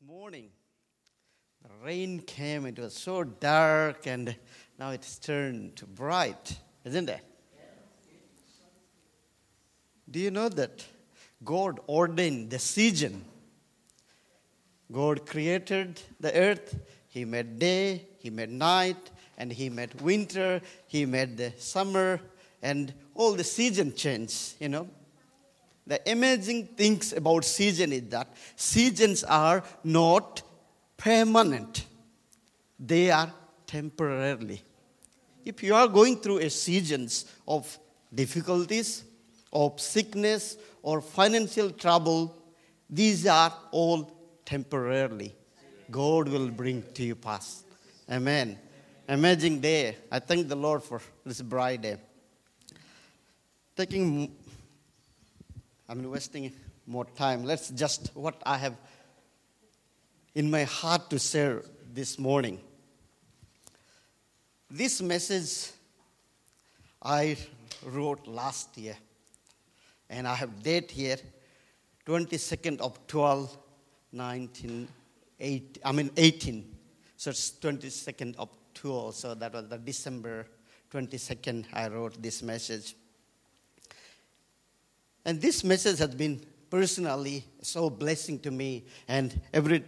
this morning. The rain came, it was so dark, and now it's turned to bright, isn't it? Do you know that God ordained the season? God created the earth, He made day, He made night, and He made winter, He made the summer, and all the season change, you know. The amazing things about season is that seasons are not permanent. They are temporarily. If you are going through a seasons of difficulties, of sickness, or financial trouble, these are all temporarily. God will bring to you past. Amen. Amazing day. I thank the Lord for this bright day. Taking I'm wasting more time. Let's just what I have in my heart to share this morning. This message I wrote last year, and I have date here, 22nd of 12, 1980, I mean 18. So it's 22nd of 12, so that was the December 22nd I wrote this message. And this message has been personally so blessing to me. And every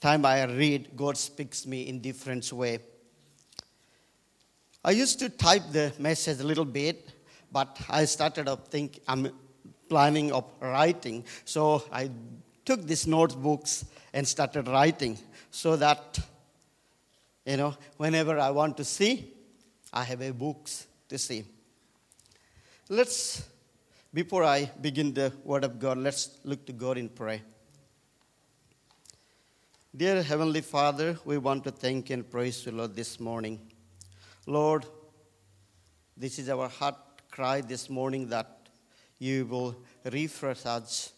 time I read, God speaks me in different way. I used to type the message a little bit, but I started up think I'm planning of writing. So I took these notebooks and started writing so that you know whenever I want to see, I have a books to see. Let's before I begin the Word of God, let's look to God in prayer. Dear Heavenly Father, we want to thank and praise you, Lord, this morning. Lord, this is our heart cry this morning that you will refresh us,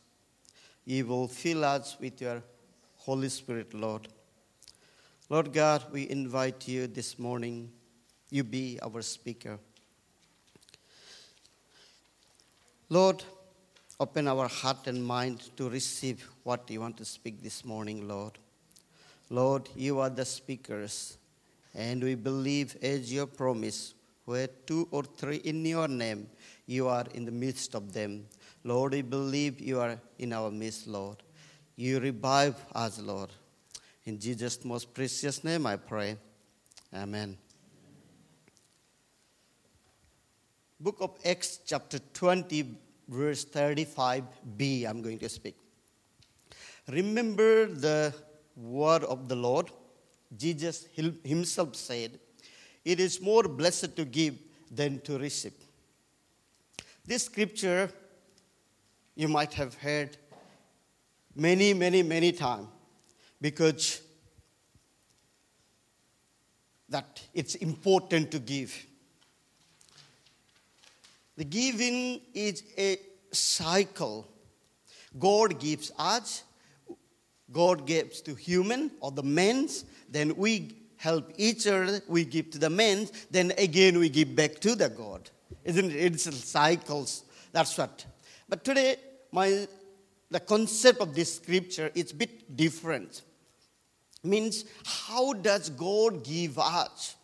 you will fill us with your Holy Spirit, Lord. Lord God, we invite you this morning, you be our speaker. Lord, open our heart and mind to receive what you want to speak this morning, Lord. Lord, you are the speakers, and we believe as your promise, where two or three in your name, you are in the midst of them. Lord, we believe you are in our midst, Lord. You revive us, Lord. In Jesus' most precious name I pray. Amen. Book of Acts, chapter 20, verse 35b, I'm going to speak. Remember the word of the Lord. Jesus himself said, It is more blessed to give than to receive. This scripture you might have heard many, many, many times because that it's important to give. The giving is a cycle. God gives us, God gives to human or the men's, then we help each other, we give to the men, then again we give back to the God. Isn't it? It's cycles. That's what. But today, my the concept of this scripture is a bit different. Means how does God give us?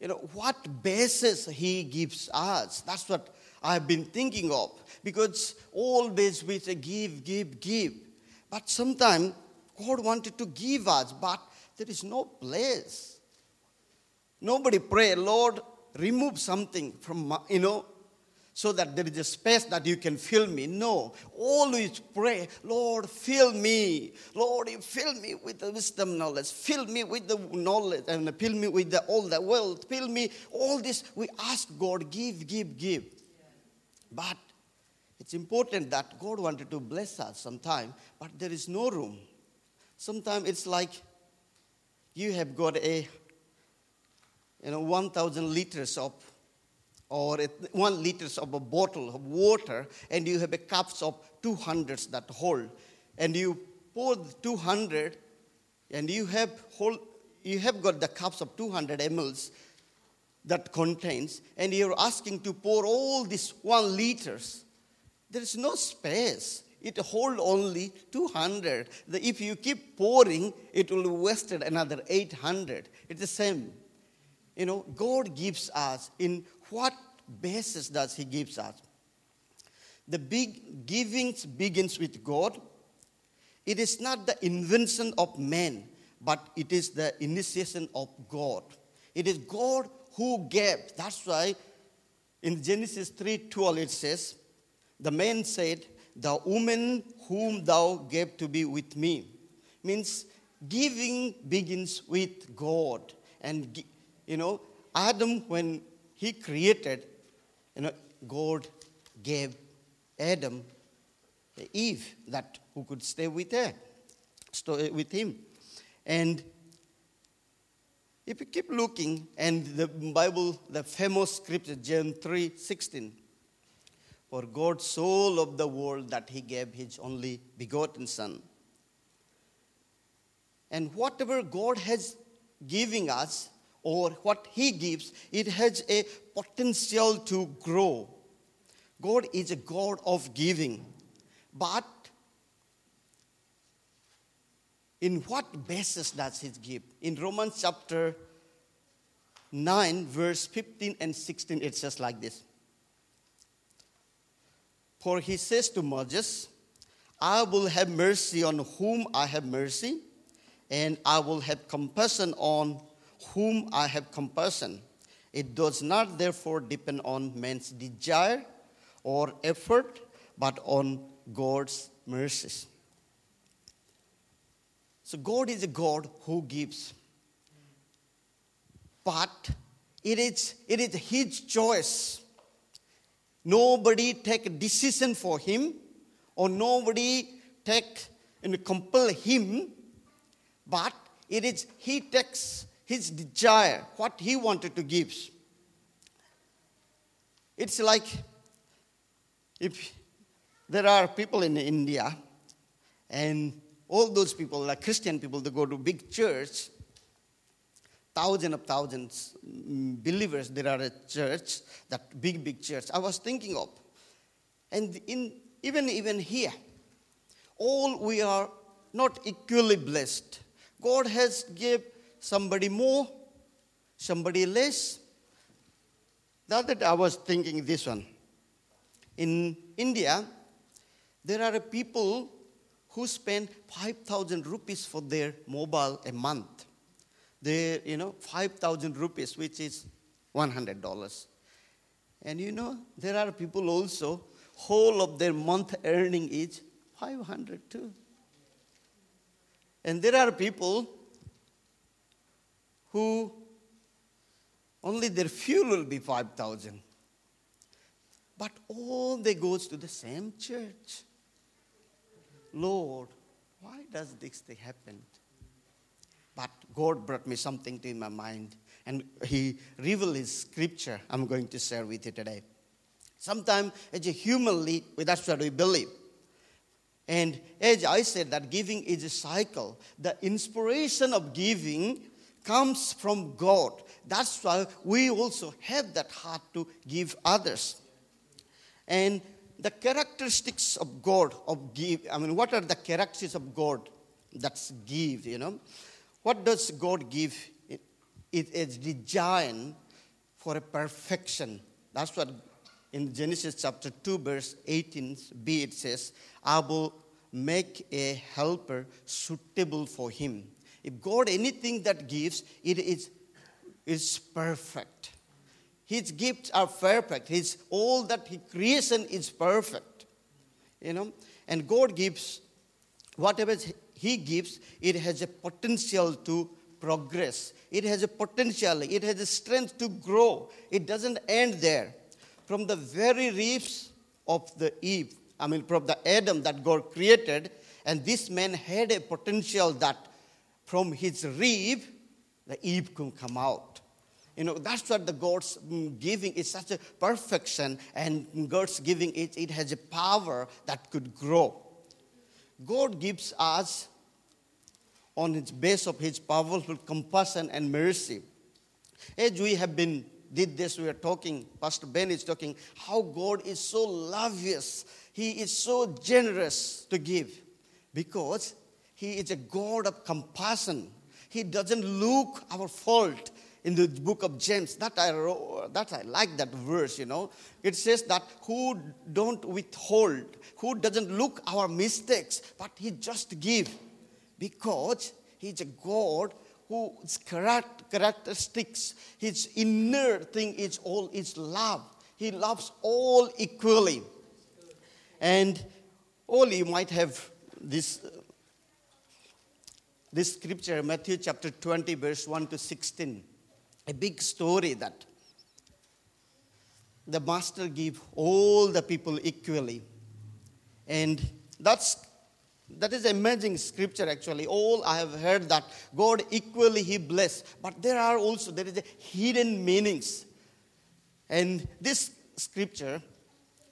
You know, what basis he gives us. That's what I've been thinking of. Because always we say give, give, give. But sometimes God wanted to give us, but there is no place. Nobody pray, Lord, remove something from, you know, so that there is a space that you can fill me. No, always pray, Lord, fill me. Lord, fill me with the wisdom knowledge. Fill me with the knowledge and fill me with the, all the wealth. Fill me. All this we ask God, give, give, give. But it's important that God wanted to bless us sometime, but there is no room. Sometimes it's like you have got a you know 1000 liters of or one liters of a bottle of water and you have a cups of 200 that hold and you pour 200 and you have whole you have got the cups of 200 mls that contains and you're asking to pour all these one liters there is no space it hold only 200. If you keep pouring, it will wasted another 800. It's the same. You know, God gives us in what basis does He gives us? The big giving begins with God. It is not the invention of man, but it is the initiation of God. It is God who gave. That's why in Genesis 3:12 it says, the man said, The woman whom thou gave to be with me. Means giving begins with God. And, you know, Adam, when he created, you know, God gave Adam Eve that who could stay with her, stay with him. And if you keep looking, and the Bible, the famous scripture, John 3 16, for God so loved the world that he gave his only begotten Son. And whatever God has given us, or what he gives, it has a potential to grow. God is a God of giving. But in what basis does he give? In Romans chapter 9, verse 15 and 16, it says like this for he says to Moses, I will have mercy on whom I have mercy, and I will have compassion on whom I have compassion. It does not therefore depend on man's desire or effort, but on God's mercies. So God is a God who gives. But it is, it is his choice Nobody take a decision for him, or nobody take and compel him, but it is he takes his desire, what he wanted to give. It's like if there are people in India, and all those people, like Christian people, they go to big church, thousands of thousands mm, believers there are a church that big big church i was thinking of and in even even here all we are not equally blessed god has gave somebody more somebody less the other day i was thinking this one in india there are people who spend 5000 rupees for their mobile a month they, you know, 5,000 rupees, which is $100. And you know, there are people also, whole of their month earning is 500 too. And there are people who only their fuel will be 5,000. But all they goes to the same church. Lord, why does this thing happen? But God brought me something to my mind, and He revealed His scripture I'm going to share with you today. Sometimes, as a humanly, that's what we believe. And as I said, that giving is a cycle. The inspiration of giving comes from God. That's why we also have that heart to give others. And the characteristics of God of give, I mean, what are the characteristics of God that's give, you know? What does God give? It is designed for a perfection. That's what in Genesis chapter 2, verse 18b, it says, I will make a helper suitable for him. If God anything that gives, it is, is perfect. His gifts are perfect. His all that He creation is perfect. You know, and God gives whatever he gives, it has a potential to progress. It has a potential, it has a strength to grow. It doesn't end there. From the very ribs of the Eve, I mean, from the Adam that God created, and this man had a potential that from his rib, the Eve could come out. You know, that's what the God's mm, giving is such a perfection, and God's giving it, it has a power that could grow. God gives us on its base of his powerful compassion and mercy. As we have been did this, we are talking, Pastor Ben is talking, how God is so lavish. He is so generous to give because He is a God of compassion. He doesn't look our fault in the book of James. That I, that I like that verse, you know. It says that who don't withhold, who doesn't look our mistakes, but he just give. Because he's a God whose characteristics, his inner thing is all is love. He loves all equally. And all you might have this this scripture, Matthew chapter 20, verse 1 to 16 a big story that the master gave all the people equally. And that's that is amazing scripture actually. All i have heard that god equally he bless. But there are also there is a hidden meanings. And this scripture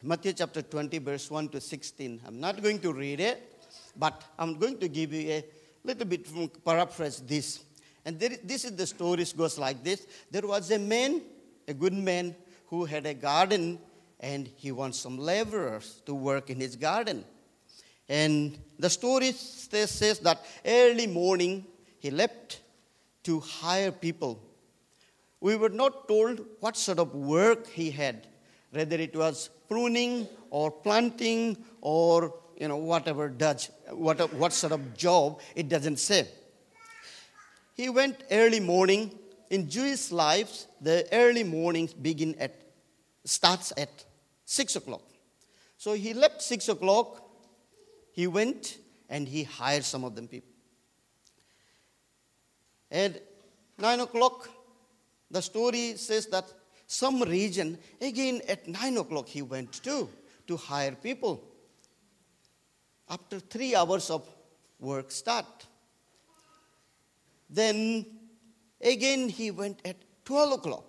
matthew chapter 20 verse 1 to 16 i'm not going to read it but i'm going to give you a little bit from paraphrase this and there, this is the story goes like this. There was a man, a good man, who had a garden and he wants some laborers to work in his garden. And the story says that early morning he left to hire people. We were not told what sort of work he had, whether it was pruning or planting or you know whatever does what, what sort of job it doesn't say. He went early morning. In Jewish lives, the early mornings begin at starts at six o'clock. So he left six o'clock. He went and he hired some of them people. At nine o'clock, the story says that some region again at nine o'clock he went to to hire people. After three hours of work start. Then again he went at 12 o'clock.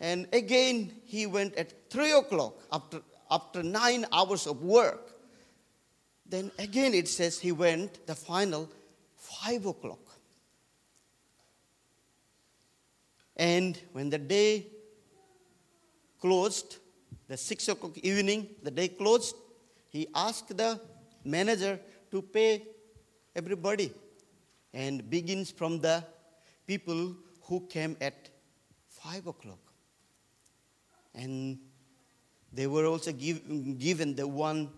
And again he went at 3 o'clock after, after nine hours of work. Then again it says he went the final 5 o'clock. And when the day closed, the 6 o'clock evening, the day closed, he asked the manager to pay everybody and begins from the people who came at five o'clock. And they were also give, given the one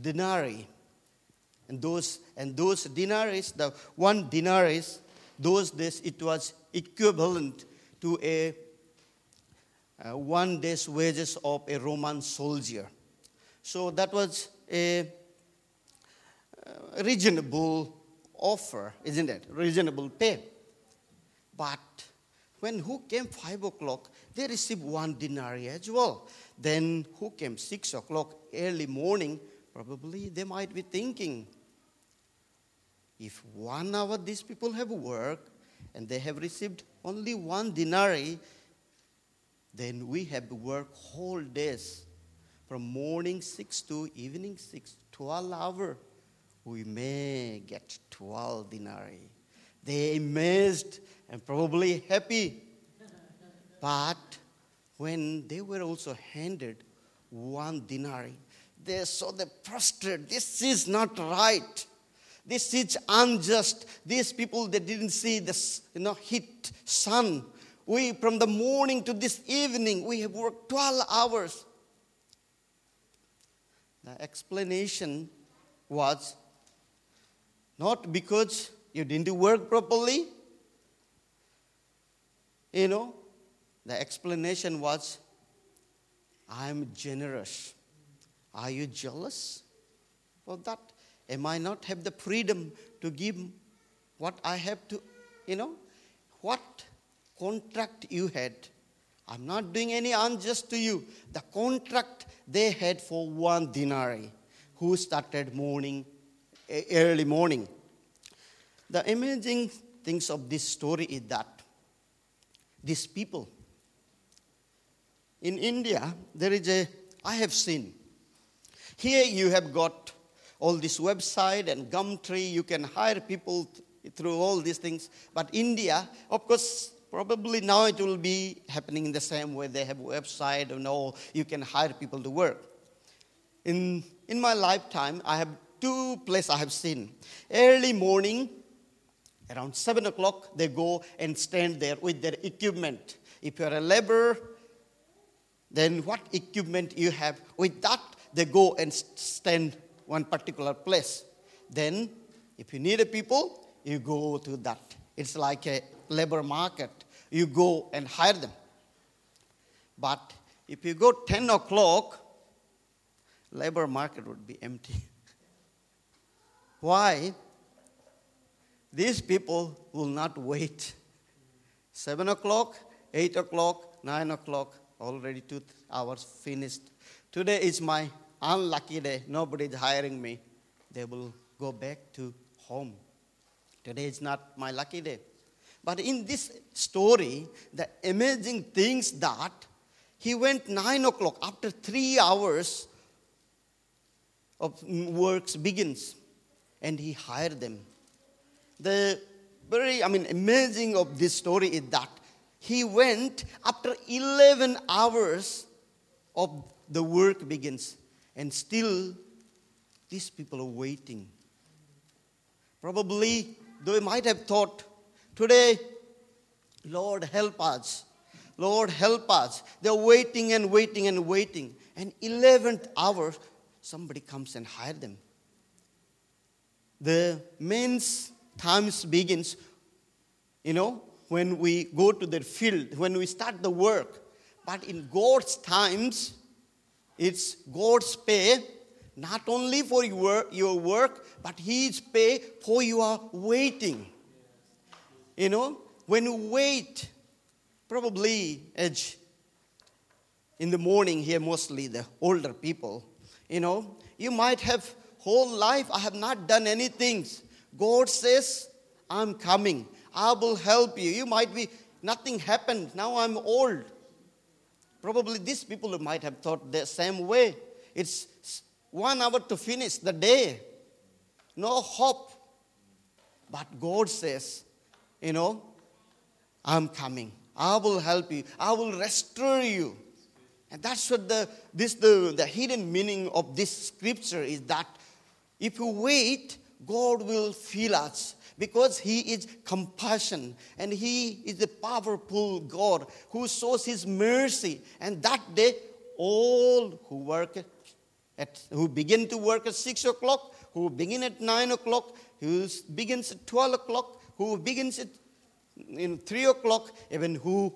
denarii. And those, and those denaries, the one denaries, those days it was equivalent to a, a one day's wages of a Roman soldier. So that was a, a reasonable offer, isn't it? Reasonable pay. But when who came five o'clock, they received one denarii as well. Then who came six o'clock early morning, probably they might be thinking, if one hour these people have worked and they have received only one denarii, then we have worked whole days from morning 6 to evening 6, 12 hours we may get 12 denarii. They amazed and probably happy. But when they were also handed one denarii, they saw the prostrate. This is not right. This is unjust. These people they didn't see the you know heat sun. We from the morning to this evening we have worked 12 hours. The explanation was not because you didn't work properly. You know, the explanation was, I'm generous. Are you jealous for that? Am I not have the freedom to give what I have to, you know, what contract you had? I'm not doing any unjust to you. The contract they had for one denarii, who started morning early morning. The amazing things of this story is that these people in India, there is a, I have seen. Here you have got all this website and Gumtree, you can hire people through all these things. But India, of course, Probably now it will be happening in the same way. They have a website and all, you can hire people to work. In, in my lifetime, I have two places I have seen. Early morning, around 7 o'clock, they go and stand there with their equipment. If you're a laborer, then what equipment you have, with that, they go and stand one particular place. Then, if you need a people, you go to that. It's like a labor market. You go and hire them. But if you go 10 o'clock, labor market would be empty. Why? These people will not wait. 7 o'clock, 8 o'clock, 9 o'clock, already two hours finished. Today is my unlucky day. Nobody is hiring me. They will go back to home. Today is not my lucky day. But in this story, the amazing things that he went nine o'clock after three hours of works begins, and he hired them. The very, I mean, amazing of this story is that he went after 11 hours of the work begins, and still these people are waiting. Probably they might have thought, today, Lord, help us. Lord, help us. They're waiting and waiting and waiting. And 11th hour, somebody comes and hire them. The men's times begins, you know, when we go to the field, when we start the work. But in God's times, it's God's pay, not only for your, your work, but His pay for your waiting. You know, when you wait, probably as in the morning here, mostly the older people, you know, you might have whole life, I have not done anything. God says, I'm coming. I will help you. You might be, nothing happened. Now I'm old. Probably these people might have thought the same way. It's one hour to finish the day. No hope. But God says, you know, I'm coming. I will help you. I will restore you. And that's what the this the, the hidden meaning of this scripture is that if you wait, God will fill us because he is compassion and he is a powerful God who shows his mercy. And that day, all who work at, who begin to work at six o'clock, who begin at nine o'clock, who begins at twelve o'clock, who begins at in three o'clock, even who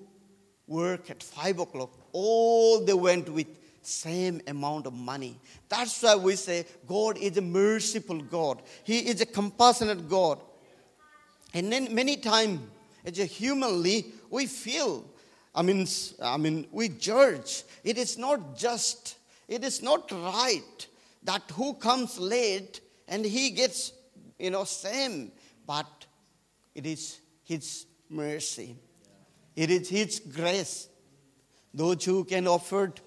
work at five o'clock, all they went with same amount of money. That's why we say God is a merciful God. He is a compassionate God. And then many times, as a humanly, we feel, I mean, I mean, we judge. It is not just, it is not right that who comes late and he gets, you know, same, but it is his mercy. It is his grace. Those who can afford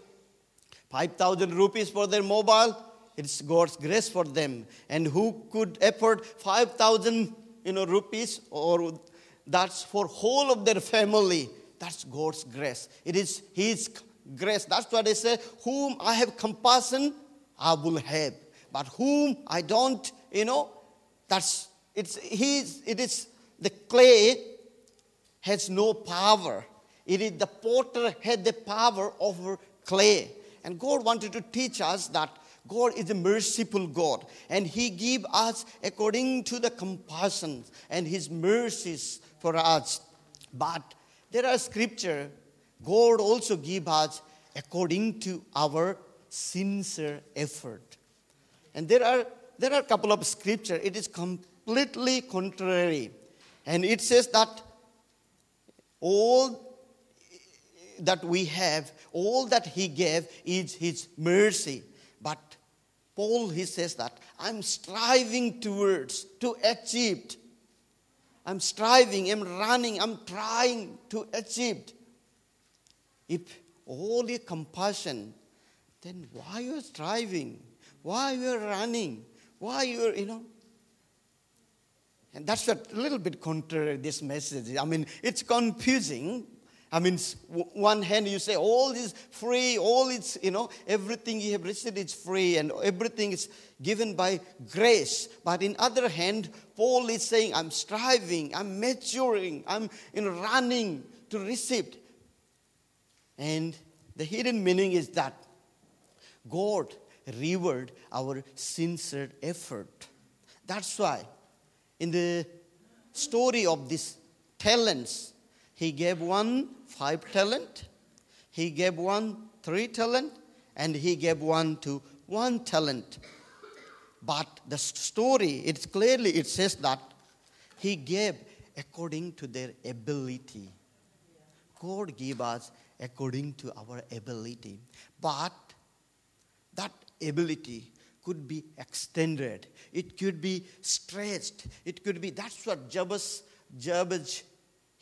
5,000 rupees for their mobile, it's God's grace for them. And who could afford 5,000 you know, rupees or that's for whole of their family. That's God's grace. It is His grace. That's what they say, whom I have compassion, I will help. But whom I don't, you know, that's it's his, it is the clay has no power. It is the potter had the power over clay. And God wanted to teach us that God is a merciful God, and He give us according to the compassion and His mercies for us. But there are scripture, God also give us according to our sincere effort. And there are there are a couple of scripture. It is completely contrary, and it says that all that we have, all that He gave is His mercy. But Paul, he says that I'm striving towards, to achieve. I'm striving, I'm running, I'm trying to achieve. If only compassion, then why are you striving? Why are you running? Why are you you know? And that's a little bit contrary this message. I mean, it's confusing. I mean, one hand you say all is free, all is, you know, everything you have received is free and everything is given by grace. But in other hand, Paul is saying, I'm striving, I'm maturing, I'm in running to receive. And the hidden meaning is that God reward our sincere effort. That's why in the story of these talents, he gave one five talent, he gave one three talent, and he gave one to one talent. But the story, it's clearly it says that he gave according to their ability. God gave us according to our ability. But that ability could be extended, it could be stretched, it could be that's what Jabez, Jabez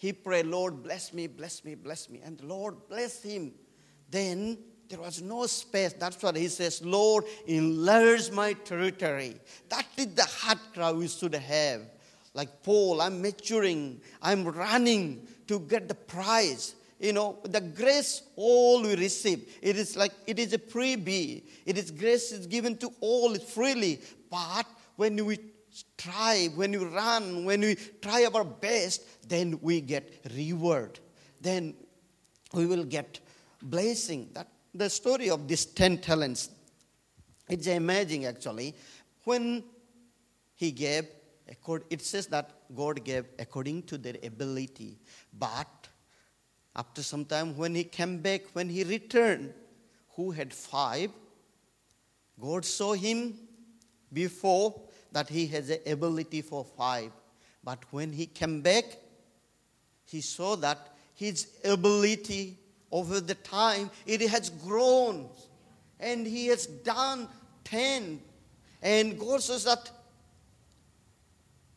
he prayed, Lord, bless me, bless me, bless me. And the Lord blessed him. Then there was no space. That's what he says, Lord, enlarge my territory. That is the heart cry we should have. Like Paul, I'm maturing, I'm running to get the prize you know, the grace all we receive. It is like it is a freebie. It is grace is given to all freely. But when we strive, when we run, when we try our best, then we get reward. Then we will get blessing. That the story of these ten talents. It's amazing actually. When he gave, it says that God gave according to their ability. But after some time, when he came back, when he returned, who had five, God saw him before that he has the ability for five. But when he came back, he saw that his ability over the time it has grown and he has done 10 and god says that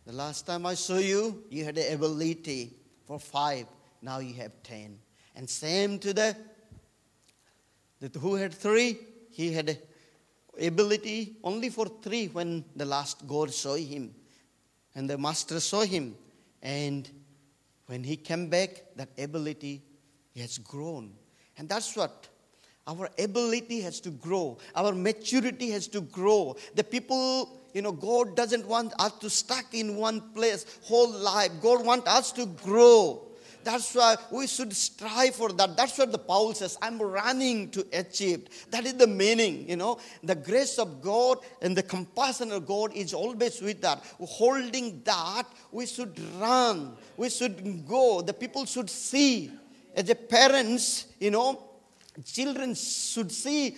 the last time i saw you you had the ability for five now you have 10. And same to the, the who had three, he had ability only for three when the last God saw him. And the master saw him. And when he came back, that ability has grown. And that's what our ability has to grow. Our maturity has to grow. The people, you know, God doesn't want us to stuck in one place whole life. God wants us to grow. That's why we should strive for that. That's what the Paul says. I'm running to achieve. That is the meaning, you know. The grace of God and the compassion of God is always with that. Holding that, we should run. We should go. The people should see. As a parents, you know, children should see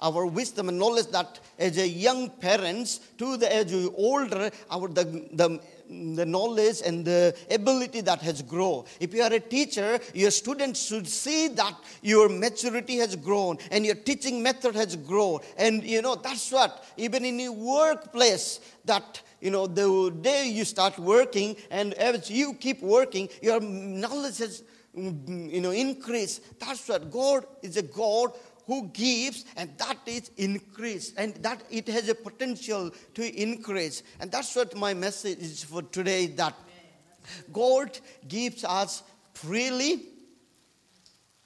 our wisdom and knowledge that as a young parents to the as older our the, the the knowledge and the ability that has grown. If you are a teacher, your students should see that your maturity has grown and your teaching method has grown. And you know, that's what, even in your workplace, that you know, the day you start working and as you keep working, your knowledge has mm, you know increased. That's what God is a God who gives and that is increased and that it has a potential to increase. And that's what my message is for today that god gives us freely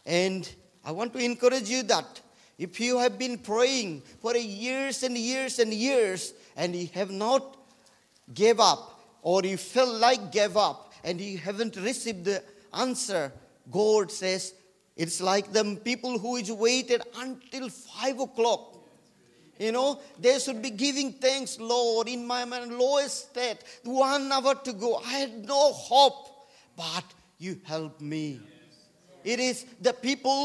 and i want to encourage you that if you have been praying for years and years and years and you have not gave up or you feel like gave up and you haven't received the answer god says it's like the people who is waited until five o'clock. You know, they should be giving thanks, Lord, in my lowest state, one hour to go. I had no hope, but you helped me. It is the people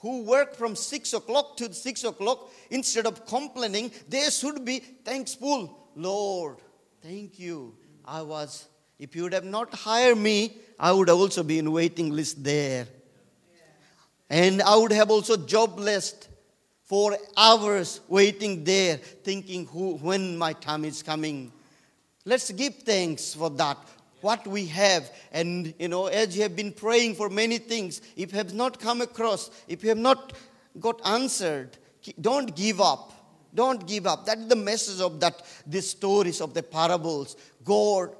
who work from six o'clock to six o'clock, instead of complaining, they should be thankful. Lord, thank you. I was, if you would have not hired me, I would also be in waiting list there. And I would have also jobless for hours waiting there, thinking who, when my time is coming. Let's give thanks for that, what we have. And, you know, as you have been praying for many things, if you have not come across, if you have not got answered, don't give up. Don't give up. That is the message of that, these stories of the parables. God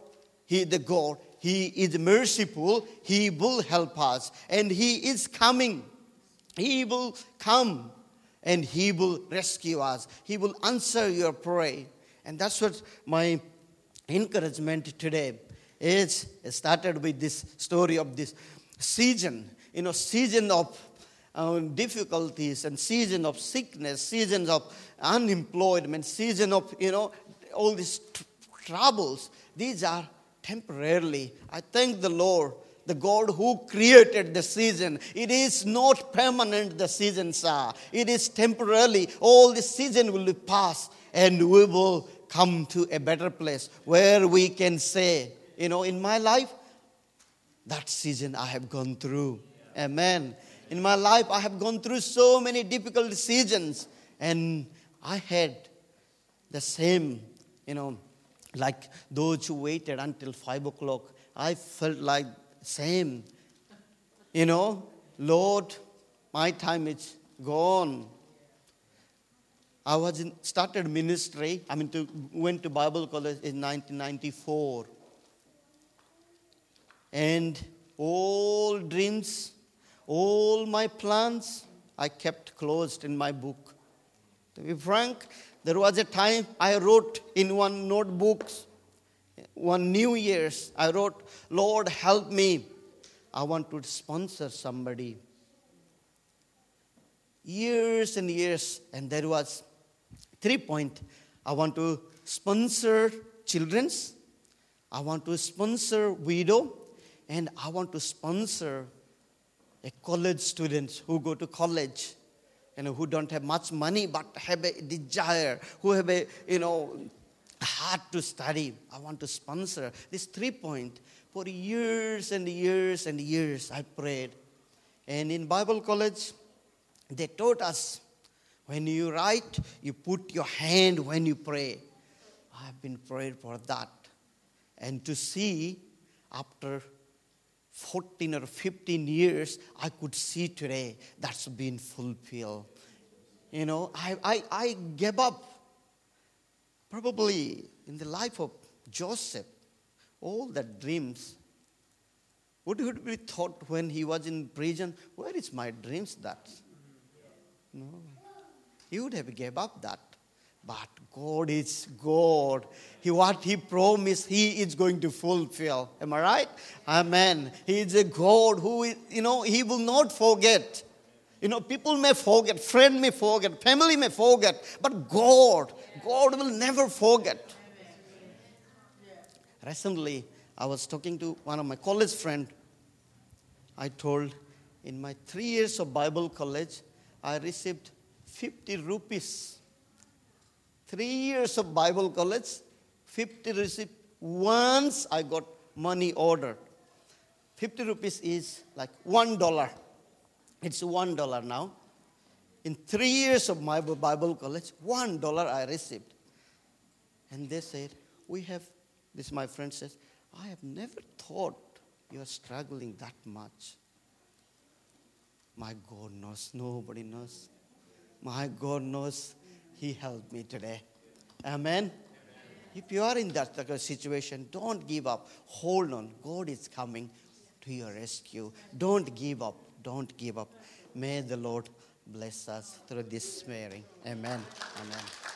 He, the God, He is merciful. He will help us. And He is coming. He will come and He will rescue us. He will answer your prayer. And that's what my encouragement today is. It started with this story of this season, you know, season of uh, difficulties and season of sickness, seasons of unemployment, season of, you know, all these tr- troubles. These are temporarily. I thank the Lord the God who created the season. It is not permanent, the seasons are. It is temporarily. All the season will pass and we will come to a better place where we can say, you know, in my life, that season I have gone through. Amen. In my life, I have gone through so many difficult seasons, and I had the same, you know, like those who waited until five o'clock. I felt like same. You know, Lord, my time is gone. I was in, started ministry. I mean, to, went to Bible college in 1994, and all dreams, all my plans, I kept closed in my book. To be frank, there was a time I wrote in one notebook one New Year's, I wrote, Lord, help me. I want to sponsor somebody. Years and years, and there was three point. I want to sponsor children's, I want to sponsor widow, and I want to sponsor a college students who go to college know, who don't have much money but have a desire, who have a, you know, hard to study. I want to sponsor. This three point. For years and years and years, I prayed. And in Bible college, they taught us when you write, you put your hand when you pray. I've been praying for that. And to see after 14 or 15 years, I could see today that's been fulfilled. You know, I, I, I gave up Probably in the life of Joseph, all the dreams, What would be thought when he was in prison, where is my dreams that? No. He would have gave up that. But God is God. He, what He promised, He is going to fulfill. Am I right? Amen. He is a God who, you know, He will not forget. You know, people may forget, friend may forget, family may forget, but God, God will never forget. Recently, I was talking to one of my college friends. I told, in my three years of Bible college, I received 50 rupees. Three years of Bible college, 50 received. Once I got money ordered. 50 rupees is like one dollar. It's one dollar now. In three years of my Bible college, one dollar I received. And they said, We have, this my friend says, I have never thought you are struggling that much. My God knows, nobody knows. My God knows He helped me today. Amen. If you are in that situation, don't give up. Hold on. God is coming to your rescue. Don't give up. Don't give up. May the Lord bless us through this swearing. Amen. Amen.